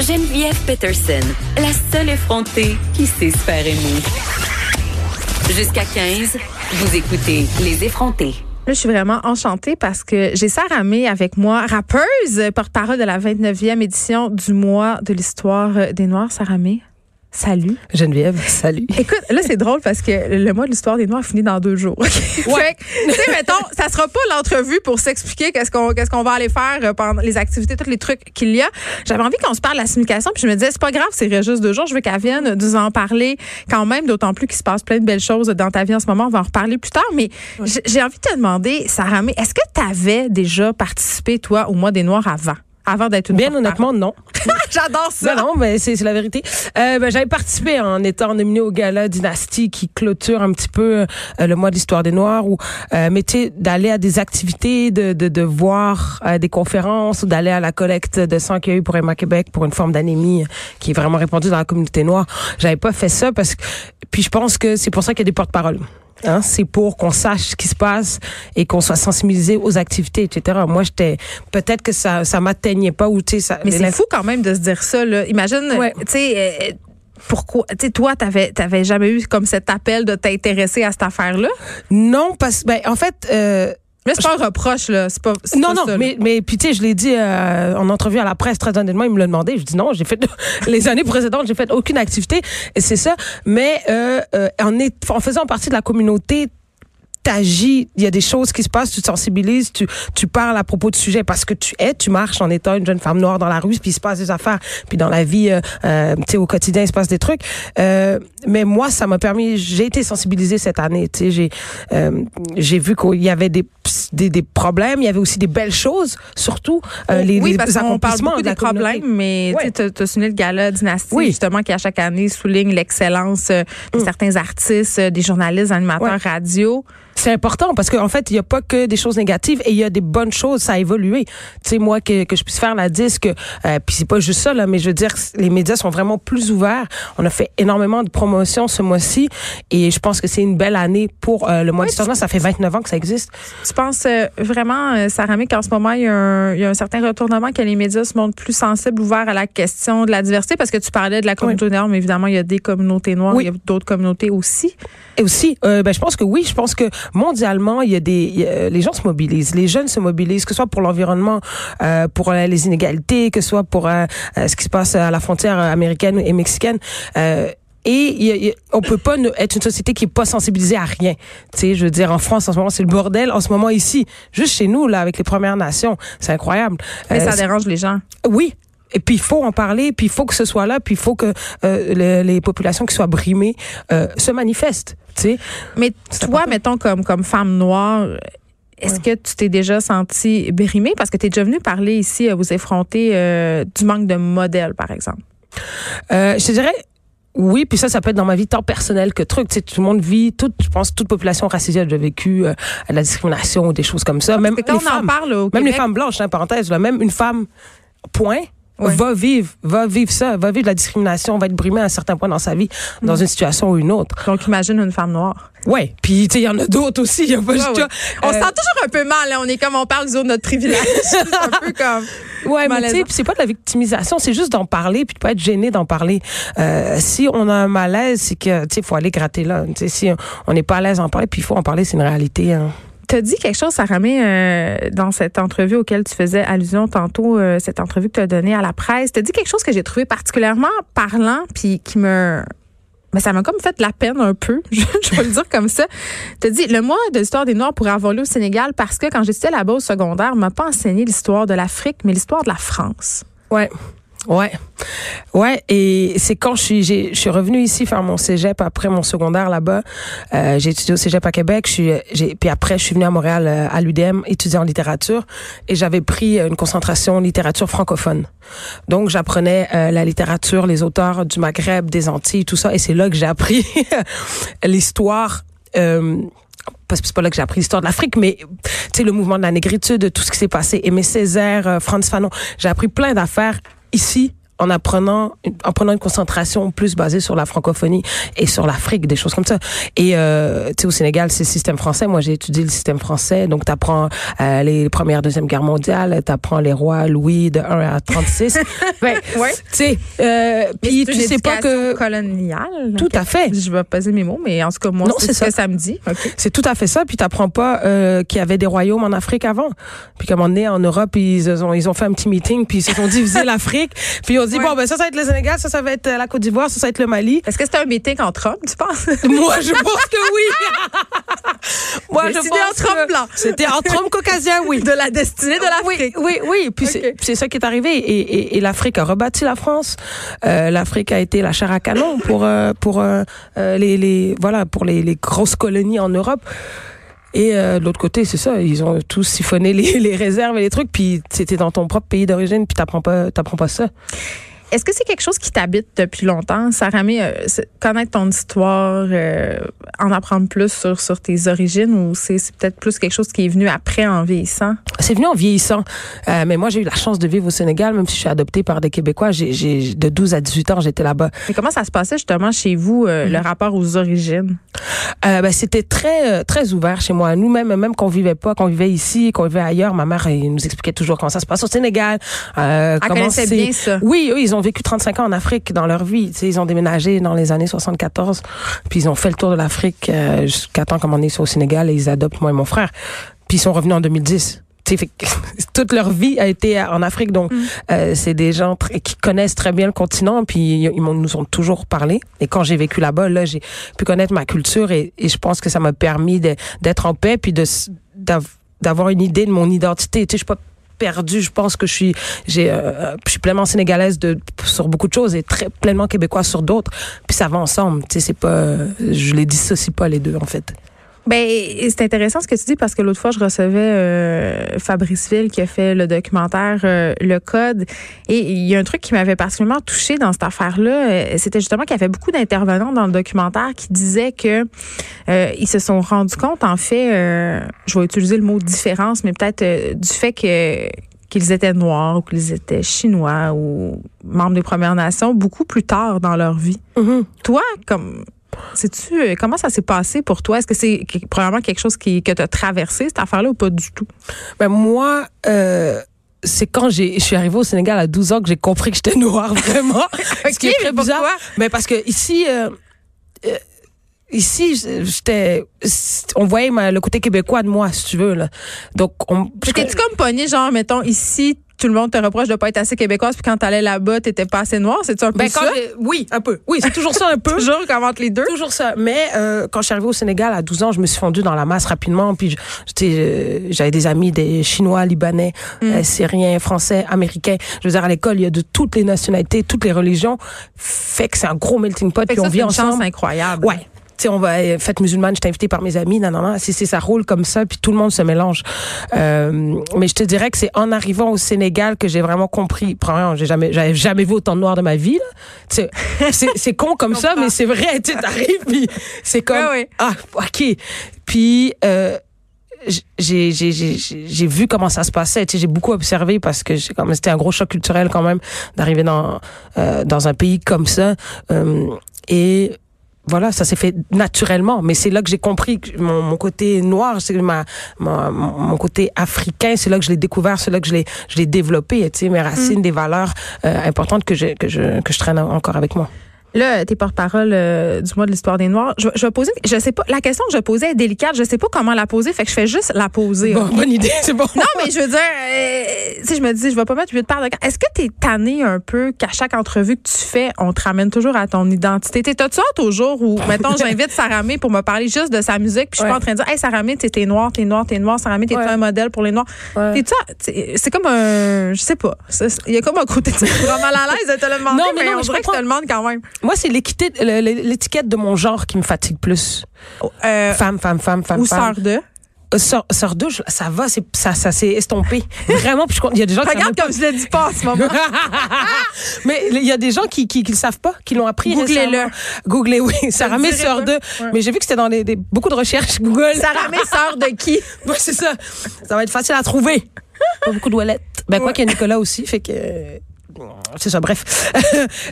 Geneviève Peterson, la seule effrontée qui sait se faire aimer. Jusqu'à 15, vous écoutez Les effrontés. Là, je suis vraiment enchantée parce que j'ai Sarah avec moi, rappeuse, porte-parole de la 29e édition du mois de l'histoire des Noirs. Sarah May? Salut. Geneviève, salut. Écoute, là, c'est drôle parce que le mois de l'histoire des Noirs finit dans deux jours. Ouais. tu sais, mettons, ça sera pas l'entrevue pour s'expliquer qu'est-ce qu'on qu'est-ce qu'on va aller faire euh, pendant les activités, tous les trucs qu'il y a. J'avais envie qu'on se parle de la signification, puis je me disais, c'est pas grave, c'est juste deux jours. Je veux qu'elle vienne nous en parler quand même, d'autant plus qu'il se passe plein de belles choses dans ta vie en ce moment. On va en reparler plus tard. Mais j'ai envie de te demander, Sarah, mais est-ce que tu avais déjà participé, toi, au mois des Noirs avant? Avant d'être une Bien honnêtement, non. J'adore ça. Ben non, mais c'est la vérité. Euh, ben, j'avais participé en étant nominée au gala Dynastie qui clôture un petit peu euh, le mois de l'histoire des Noirs ou euh, mais tu d'aller à des activités, de, de, de voir euh, des conférences ou d'aller à la collecte de sang qu'il y a eu pour Emma Québec pour une forme d'anémie qui est vraiment répandue dans la communauté noire. J'avais pas fait ça parce que puis je pense que c'est pour ça qu'il y a des porte-paroles. Hein, c'est pour qu'on sache ce qui se passe et qu'on soit sensibilisé aux activités, etc. Moi, j'étais peut-être que ça ça m'atteignait pas ou tu sais ça. Mais c'est fou quand même de se dire ça. Là. Imagine, tu sais. Euh, pourquoi tu sais toi t'avais t'avais jamais eu comme cet appel de t'intéresser à cette affaire là Non parce ben en fait euh, mais c'est pas un reproche, là. C'est pas, non, pas non, ça, mais, mais puis tu sais, je l'ai dit euh, en entrevue à la presse très honnêtement, il me l'a demandé. Je dis non, j'ai fait les années précédentes, j'ai fait aucune activité et c'est ça. Mais euh, euh, en, est, en faisant partie de la communauté t'agis, il y a des choses qui se passent, tu te sensibilises, tu, tu parles à propos de sujets parce que tu es, tu marches en étant une jeune femme noire dans la rue, puis il se passe des affaires, puis dans la vie, euh, euh, tu sais, au quotidien, il se passe des trucs. Euh, mais moi, ça m'a permis, j'ai été sensibilisée cette année, tu sais, j'ai, euh, j'ai vu qu'il y avait des, des, des, problèmes, il y avait aussi des belles choses, surtout euh, les, oui, les parce qu'on parle beaucoup de des problèmes, mais ouais. tu as souligné le gala Dynastie, Oui. justement, qui à chaque année souligne l'excellence de Mm. certains artistes, euh, des journalistes, animateurs Ouais. radio. C'est important parce qu'en fait, il n'y a pas que des choses négatives et il y a des bonnes choses. Ça a évolué. Tu sais, moi, que, que je puisse faire la disque, euh, puis c'est pas juste ça, là, mais je veux dire, les médias sont vraiment plus ouverts. On a fait énormément de promotions ce mois-ci et je pense que c'est une belle année pour euh, le mois Oui, d'histoire. Ça fait 29 ans que ça existe. Tu penses euh, vraiment, euh, Sarah May, qu'en ce moment, il y, a un, il y a un certain retournement, que les médias se montrent plus sensibles, ouverts à la question de la diversité? Parce que tu parlais de la communauté noire, mais évidemment, il y a des communautés noires, Oui. il y a d'autres communautés aussi. Et aussi, euh, ben, je pense que oui, je pense que mondialement, il y a des, y a- les gens se mobilisent, les jeunes se mobilisent, que ce soit pour l'environnement, euh, pour euh, les inégalités, que ce soit pour euh, euh, ce qui se passe à la frontière américaine et mexicaine. Euh, et il y a- il y a- on peut pas être une société qui est pas sensibilisée à rien. Tu sais, je veux dire, en France, en ce moment, c'est le bordel. En ce moment, ici, juste chez nous, là, avec les Premières Nations, c'est incroyable. Mais ça dérange les gens. oui. Et puis il faut en parler, puis il faut que ce soit là, puis il faut que euh, les, les populations qui soient brimées euh, se manifestent. Tu sais. Mais toi, mettons, comme, comme femme noire, est-ce que tu t'es déjà sentie brimée? Parce que tu es déjà venue parler ici, à vous effronter euh, du manque de modèles, par exemple. Euh, je te dirais. Oui, puis ça, ça peut être dans ma vie tant personnelle que truc. Tu sais, tout le monde vit, toute, je pense, toute population racisée a déjà vécu euh, la discrimination ou des choses comme ça. même quand les on en femmes, parle au même les femmes blanches, hein, parenthèse, là, même une femme, point, Va vivre, va vivre ça, va vivre la discrimination, va être brimée à un certain point dans sa vie, dans une situation ou une autre. donc imagine une femme noire. Ouais, puis tu sais, il y en a d'autres aussi. Il y a pas Ouais, juste ouais. toi. On Euh, se sent toujours un peu mal, hein. on est comme on parle du de notre privilège. C'est un peu comme. Ouais, mais tu sais, c'est pas de la victimisation, c'est juste d'en parler, puis de pas être gêné d'en parler. Euh, si on a un malaise, c'est que tu sais, faut aller gratter là. Tu sais, si on n'est pas à l'aise d'en parler, puis il faut en parler, c'est une réalité. Hein. Tu as dit quelque chose, Sarah May, euh, dans cette entrevue auquel tu faisais allusion tantôt, euh, cette entrevue que tu as donnée à la presse. Tu as dit quelque chose que j'ai trouvé particulièrement parlant, puis qui me. Mais ça m'a comme fait la peine un peu, je, je vais le dire comme ça. Tu as dit, le mois de l'histoire des Noirs pourrait avoir lieu au Sénégal parce que quand j'étudiais là-bas au secondaire, on m'a pas enseigné l'histoire de l'Afrique, mais l'histoire de la France. Ouais. Ouais. Ouais, et c'est quand je suis je suis revenue ici faire mon cégep après mon secondaire là-bas. Euh, j'ai étudié au cégep à Québec, j'ai puis après je suis venue à Montréal euh, à l'UDM étudier en littérature et j'avais pris une concentration en littérature francophone. Donc j'apprenais euh, la littérature, les auteurs du Maghreb, des Antilles, tout ça et c'est là que j'ai appris l'histoire euh, parce que c'est pas là que j'ai appris l'histoire de l'Afrique, mais tu sais le mouvement de la négritude, tout ce qui s'est passé, Aimé Césaire, euh, Franz Fanon, j'ai appris plein d'affaires ici en apprenant, en prenant une concentration plus basée sur la francophonie et sur l'Afrique, des choses comme ça. Et euh, tu sais, au Sénégal, c'est le système français. Moi, j'ai étudié le système français, donc tu apprends euh, les premières, deuxième guerre mondiale, tu apprends les rois Louis de 1 à 36. ouais. ouais. Tu sais, euh, puis tu sais pas que coloniale. Tout à fait. Je vais peser mes mots, mais en tout cas moi, c'est ce que ça me dit. C'est tout à fait ça. Puis t'apprends pas euh, qu'il y avait des royaumes en Afrique avant. Puis comme on est en Europe, ils ont ils ont fait un petit meeting, puis ils se sont divisés l'Afrique. Puis on dit bon ben ça ça va être le Sénégal, ça ça va être la Côte d'Ivoire, ça ça va être le Mali. Est-ce que c'était un meeting entre hommes, tu penses? Moi je pense que oui. Moi je pense entre hommes blancs. C'était entre hommes caucasiens, oui. De la destinée de l'Afrique. Oui, oui, oui. Puis okay. c'est ça qui est arrivé et, et, et l'Afrique a rebâti la France. Euh, L'Afrique a été la chair à canon pour euh, pour euh, les, les voilà pour les, les grosses colonies en Europe. Et euh, de l'autre côté, c'est ça, ils ont tous siphonné les, les réserves et les trucs, puis c'était dans ton propre pays d'origine, puis t'apprends pas, t'apprends pas ça. Est-ce que c'est quelque chose qui t'habite depuis longtemps, Sarah May, euh, connaître ton histoire, euh, en apprendre plus sur, sur tes origines ou c'est peut-être plus quelque chose qui est venu après en vieillissant? C'est venu en vieillissant. Euh, mais moi, j'ai eu la chance de vivre au Sénégal, même si je suis adoptée par des Québécois. J'ai, de 12 à 18 ans, j'étais là-bas. Mais comment ça se passait justement chez vous, euh, mm-hmm. le rapport aux origines? Ben, c'était très, très ouvert chez moi. Nous-mêmes, même qu'on vivait pas, qu'on vivait ici, qu'on vivait ailleurs, ma mère elle nous expliquait toujours comment ça se passe au Sénégal. Euh, Elle comment c'est bien ça. Oui, eux, ils ont vécu 35 ans en Afrique dans leur vie. T'sais, ils ont déménagé dans les années 74, puis ils ont fait le tour de l'Afrique euh, jusqu'à temps comme on est au Sénégal et ils adoptent moi et mon frère. Puis ils sont revenus en 2010. T'sais, fait que toute leur vie a été en Afrique, donc mm. euh, c'est des gens qui connaissent très bien le continent, puis ils nous ont toujours parlé. Et quand j'ai vécu là-bas, là, j'ai pu connaître ma culture et, et je pense que ça m'a permis d'être en paix, puis de d'avoir une idée de mon identité. Tu sais, je suis pas perdu. Je pense que je suis, j'ai, euh, je suis pleinement sénégalaise de sur beaucoup de choses et très pleinement québécoise sur d'autres. Puis ça va ensemble. Tu sais, c'est pas, je les dissocie pas les deux en fait. Ben, c'est intéressant ce que tu dis parce que l'autre fois, je recevais euh, Fabrice Ville qui a fait le documentaire euh, Le Code. Et il y a un truc qui m'avait particulièrement touché dans cette affaire-là. Euh, C'était justement qu'il y avait beaucoup d'intervenants dans le documentaire qui disaient que euh, ils se sont rendus compte, en fait, je vais utiliser le mot différence, mais peut-être du fait que qu'ils étaient noirs ou qu'ils étaient chinois ou membres des Premières Nations beaucoup plus tard dans leur vie. Mm-hmm. Toi, comme Sais-tu euh, comment ça s'est passé pour toi? Est-ce que c'est probablement quelque chose qui, que tu as traversé, cette affaire-là, ou pas du tout? Ben moi, euh, c'est quand j'ai, je suis arrivée au Sénégal à 12 ans que j'ai compris que j'étais noire, vraiment. okay, Ce qui est très bizarre. Mais parce que ici, euh, euh, ici, j'étais, on voyait ma, le côté québécois de moi, si tu veux, là. Donc, on. T'es-tu comme pogné, genre, mettons, ici, tout le monde te reproche de pas être assez québécoise puis quand t'allais là-bas t'étais pas assez noire. C'est un peu ben, ça? oui un peu. Oui c'est toujours ça un peu. Toujours quand entre les deux? Toujours ça. Mais euh, quand je suis arrivée au Sénégal à 12 ans je me suis fondue dans la masse rapidement puis j'avais des amis des chinois libanais mm. euh, syriens français américains. Je veux dire à l'école il y a de toutes les nationalités toutes les religions. Fait que c'est un gros melting pot puis on vit ensemble chance incroyable. Ouais sais, on va fête musulmane, je t'ai invité par mes amis, non, non, non, c'est ça roule comme ça, puis tout le monde se mélange. Euh, mais je te dirais que c'est en arrivant au Sénégal que j'ai vraiment compris. Premièrement, j'ai jamais, j'avais jamais vu autant de noirs de ma vie. C'est, c'est con comme ça, mais c'est vrai. Tu arrives, puis c'est comme ouais. ah, ok. Puis euh, j'ai vu comment ça se passait j'ai beaucoup observé parce que comme c'était un gros choc culturel quand même d'arriver dans euh, dans un pays comme ça euh, et voilà, ça s'est fait naturellement. Mais c'est là que j'ai compris que mon, mon côté noir, c'est ma, ma, mon côté africain, c'est là que je l'ai découvert, c'est là que je l'ai, je l'ai développé. Tu sais, mes racines, mm. des valeurs euh, importantes que je, que je, que je traîne encore avec moi. Là, t'es porte-parole euh, du mois de l'histoire des Noirs. Je, je vais poser, je sais pas, la question que je posais est délicate. Je sais pas comment la poser, fait que je fais juste la poser. Bon, Bonne idée, c'est bon. Non, mais je veux dire, euh, si je me dis, je vais pas mettre huit paires de Est-ce que t'es tanné un peu qu'à chaque entrevue que tu fais, on te ramène toujours à ton identité? T'as-tu hâte au jour où, mettons, j'invite Saramé pour me parler juste de sa musique, puis je suis pas en train de dire, hey, Saramé, t'es noir, t'es noir, t'es noir, Saramé, t'es ouais. un modèle pour les noirs? Ouais. T'es-tu, c'est comme un, je sais pas, il y a comme un côté, vraiment à l'aise de te le demander, non, mais, mais non, on dirait que te le demande quand même. Moi, c'est l'équité l'étiquette de mon genre qui me fatigue plus. Euh, femme, femme, femme, femme. Ou femme. sœur de? Euh, sœur, sœur de, ça va, c'est, ça, ça s'est estompé. Vraiment, puis il y a des gens qui Regarde comme je le dis pas en ce moment. mais il y a des gens qui, qui, qui le savent pas, qui l'ont appris Googlez-le. Googlez, oui. Sarah May, sœur de. Ouais. Mais j'ai vu que c'était dans les, des, beaucoup de recherches Google. Sarah May, sœur de qui? ouais, c'est ça. Ça va être facile à trouver. Pas beaucoup de toilettes. Ben, quoi qu'il y a Nicolas aussi, fait que c'est ça, bref.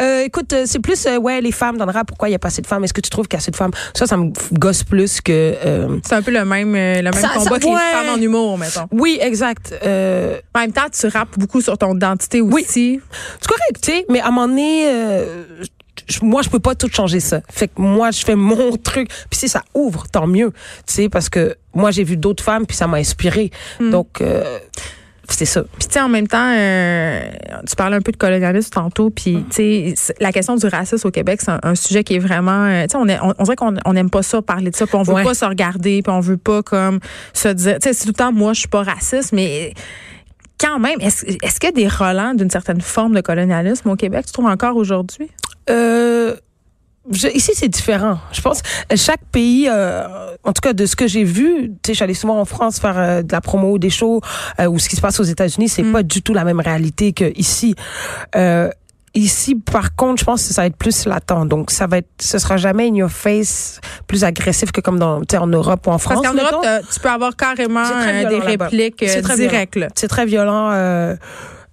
Euh, écoute, euh, c'est plus, euh, ouais, les femmes dans le rap, pourquoi il n'y a pas assez de femmes? Est-ce que tu trouves qu'il y a assez de femmes? Ça, ça me gosse plus que... euh, C'est un peu le même, le même Ça- combat ça- que les femmes en humour, mettons. Oui, exact. Euh, En même temps, tu rappes beaucoup sur ton identité aussi. c'est correct, tu sais, mais à un moment donné, euh, je- moi, je peux pas tout changer ça. Fait que moi, je fais mon truc. Puis si ça ouvre, tant mieux, tu sais, parce que moi, j'ai vu d'autres femmes, puis ça m'a inspiré. Donc, euh, c'est ça. Puis tu sais, en même temps, euh, tu parlais un peu de colonialisme tantôt, puis tu sais, la question du racisme au Québec, c'est un, un sujet qui est vraiment, euh, tu sais, on, est- on, on dirait qu'on on n'aime pas ça parler de ça, puis on veut Ouais. pas se regarder, puis on veut pas comme se dire, tu sais, c'est tout le temps, moi, je suis pas raciste, mais quand même, est-ce est-ce qu'il y a des relents d'une certaine forme de colonialisme au Québec, tu trouves encore aujourd'hui? Euh, je- ici, c'est différent. Je pense euh, chaque pays, euh, en tout cas de ce que j'ai vu, tu sais, allée souvent en France faire euh, de la promo, des shows, euh, ou ce qui se passe aux États-Unis, c'est pas du tout la même réalité que ici. Euh, Ici, par contre, je pense que ça va être plus latent. Donc, ça va être, ce sera jamais in your face, plus agressif que comme dans, tu sais, en Europe ou en France. Parce qu'en. Europe, tu peux avoir carrément euh, des répliques directes. c'est très violent. euh,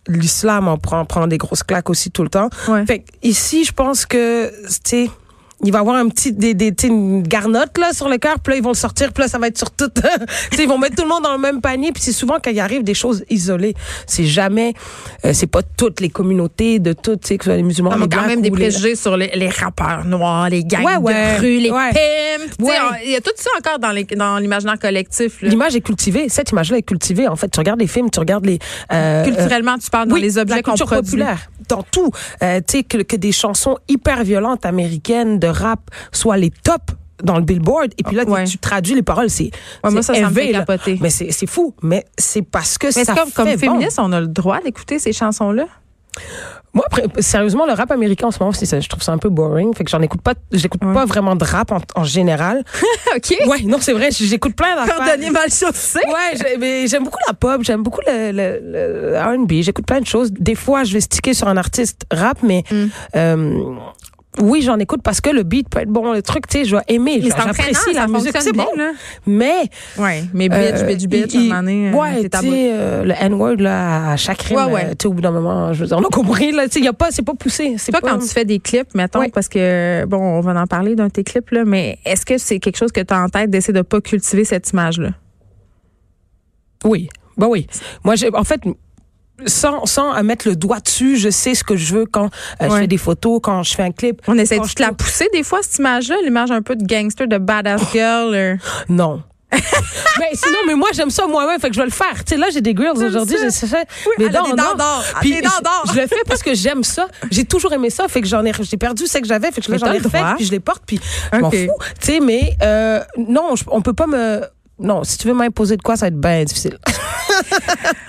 L'islam en prend, prend des grosses claques aussi tout le temps. Ouais. Fait ici, je pense que, tu sais, il va avoir un petit, des, des, une garnotte, là, sur le cœur, puis là, ils vont le sortir, puis là, ça va être sur tout, tu sais, ils vont mettre tout le monde dans le même panier, puis c'est souvent quand il arrive des choses isolées. C'est jamais, euh, c'est pas toutes les communautés de toutes, tu sais, que ce soit les musulmans, On les quand même des les- préjugés sur les, les rappeurs noirs, les gangs Ouais, ouais. de rue, les Ouais. Ouais. Il y a tout ça encore dans les- dans l'imaginaire collectif. là. L'image est cultivée. Cette image-là est cultivée. En fait, tu regardes les films, tu regardes les... euh, Culturellement, tu parles dans oui, les objets qu'on culture produit. populaire, dans tout. Euh, tu sais, que, que des chansons hyper violentes américaines de rap soient les tops dans le Billboard, et puis là, tu- Ouais. tu traduis les paroles, c'est Ouais, moi, c'est ça, ça me fait là. capoter. Mais c'est c'est fou. Mais c'est parce que Mais ça comme, comme fait féministe, on a le droit d'écouter ces chansons-là? bon. Moi, après, sérieusement, le rap américain en ce moment, ça, je trouve ça un peu boring. Fait que j'en écoute pas, j'écoute Ouais. pas vraiment de rap en, en général. OK. Ouais, non, c'est vrai, j'écoute plein d'affaires. Cordonnier mal chaussé. Ouais, mais j'aime beaucoup la pop, j'aime beaucoup le, le, le R&B, j'écoute plein de choses. Des fois, je vais sticker sur un artiste rap, mais Mm. euh, oui, j'en écoute parce que le beat peut être bon, le truc, tu sais, je vais aimer, j'apprécie la musique, c'est bon. là. Mais Ouais, mais bitch, euh, bitch, bitch, il- à un moment donné, euh, ouais, c'est tu sais, euh, le N-word là, à chaque rime, Ouais, ouais. euh, tu sais, au bout d'un moment, je veux dire, on a compris là, tu sais, y a pas, c'est pas poussé, c'est pas. quand tu fais des clips, mettons, Ouais. parce que, bon, on va en parler d'un de tes clips, là, mais est-ce que c'est quelque chose que tu as en tête d'essayer de pas cultiver cette image-là? Oui, bah oui. Moi, j'ai, en fait, sans, sans euh, mettre le doigt dessus, je sais ce que je veux quand euh, je Ouais. fais des photos, quand je fais un clip. On essaie de je te la pousser des fois, cette image-là, l'image un peu de gangster, de badass girl. euh? Non. mais sinon, mais moi, j'aime ça moi-même, fait que je vais le faire. Tu sais, là, j'ai des grills aujourd'hui, ça. j'ai fait elle a des dents d'or. Elle a Puis. Je, je le fais parce que j'aime ça. J'ai toujours aimé ça, fait que j'en ai, j'ai perdu ce que j'avais, fait que là, Mais j'en ai refait, puis je les porte, puis je m'en fous. Tu sais, mais euh, non, je- on peut pas me. Non, si tu veux m'imposer de quoi, ça va être bien difficile.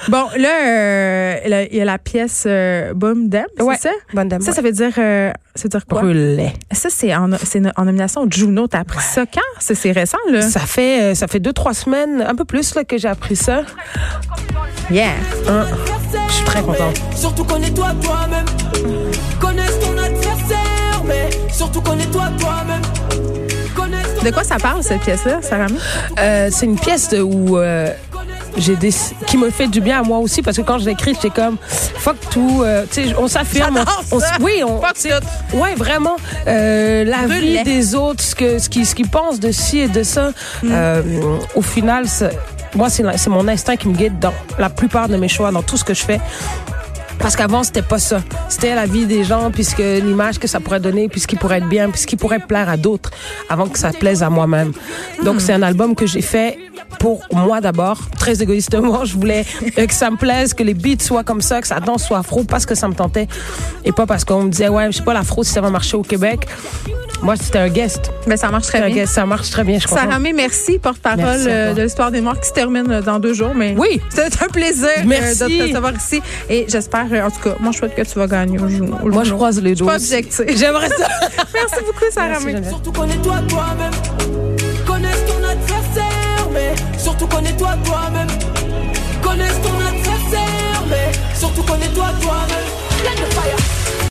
Bon, là, euh, il y a la pièce euh, Boom Dem, c'est Ouais. ça? Bonne dame. Ça, ça veut dire, euh, ça veut dire quoi? brûlait. Ça, c'est en, c'est en nomination Juno. T'as appris ça quand? C'est c'est récent, là? Ça fait, euh, ça fait deux, trois semaines, un peu plus, là, que j'ai appris ça. Yeah. Hein. Je suis très contente. Surtout connais-toi toi-même. Connaisse ton adversaire, mais surtout connais-toi toi-même. De quoi ça parle, cette pièce-là, Sarah? Euh, c'est une pièce de- où euh, j'ai des qui me fait du bien à moi aussi parce que quand je l'ai écrite, j'étais comme fuck tout, euh, tu sais, on s'affirme, on, on oui, on, Fuck ouais, vraiment, euh, la vie des autres, ce que ce qui ce qu'ils pensent de ci et de ça. Mm. Au final, moi, c'est mon instinct qui me guide dans la plupart de mes choix, dans tout ce que je fais. Parce qu'avant, c'était pas ça. C'était la vie des gens, puisque l'image que ça pourrait donner, puis ce qui pourrait être bien, puis ce qui pourrait plaire à d'autres, avant que ça plaise à moi-même. Donc, c'est un album que j'ai fait pour moi d'abord, très égoïstement. Je voulais que ça me plaise, que les beats soient comme ça, que ça danse soit afro, parce que ça me tentait, et pas parce qu'on me disait, ouais, je sais pas, l'afro, si ça va marcher au Québec. Moi, c'était un guest. Mais ça marche C'était très bien. Ça marche très bien, je crois. Sarah May, merci, porte-parole euh, de l'histoire des morts qui se termine dans deux jours. Mais Oui. c'est un plaisir euh, Merci. de te recevoir ici. Et j'espère, euh, en tout cas, moi, je souhaite que tu vas gagner au Juno. au Moi, je croise les doigts. pas objective. J'aimerais ça. Merci beaucoup, Sarah Merci, May. Geneviève. Surtout connais-toi toi-même. Connaisse ton adversaire, mais surtout connais-toi toi-même. Connaisse ton adversaire, mais surtout connais-toi toi-même.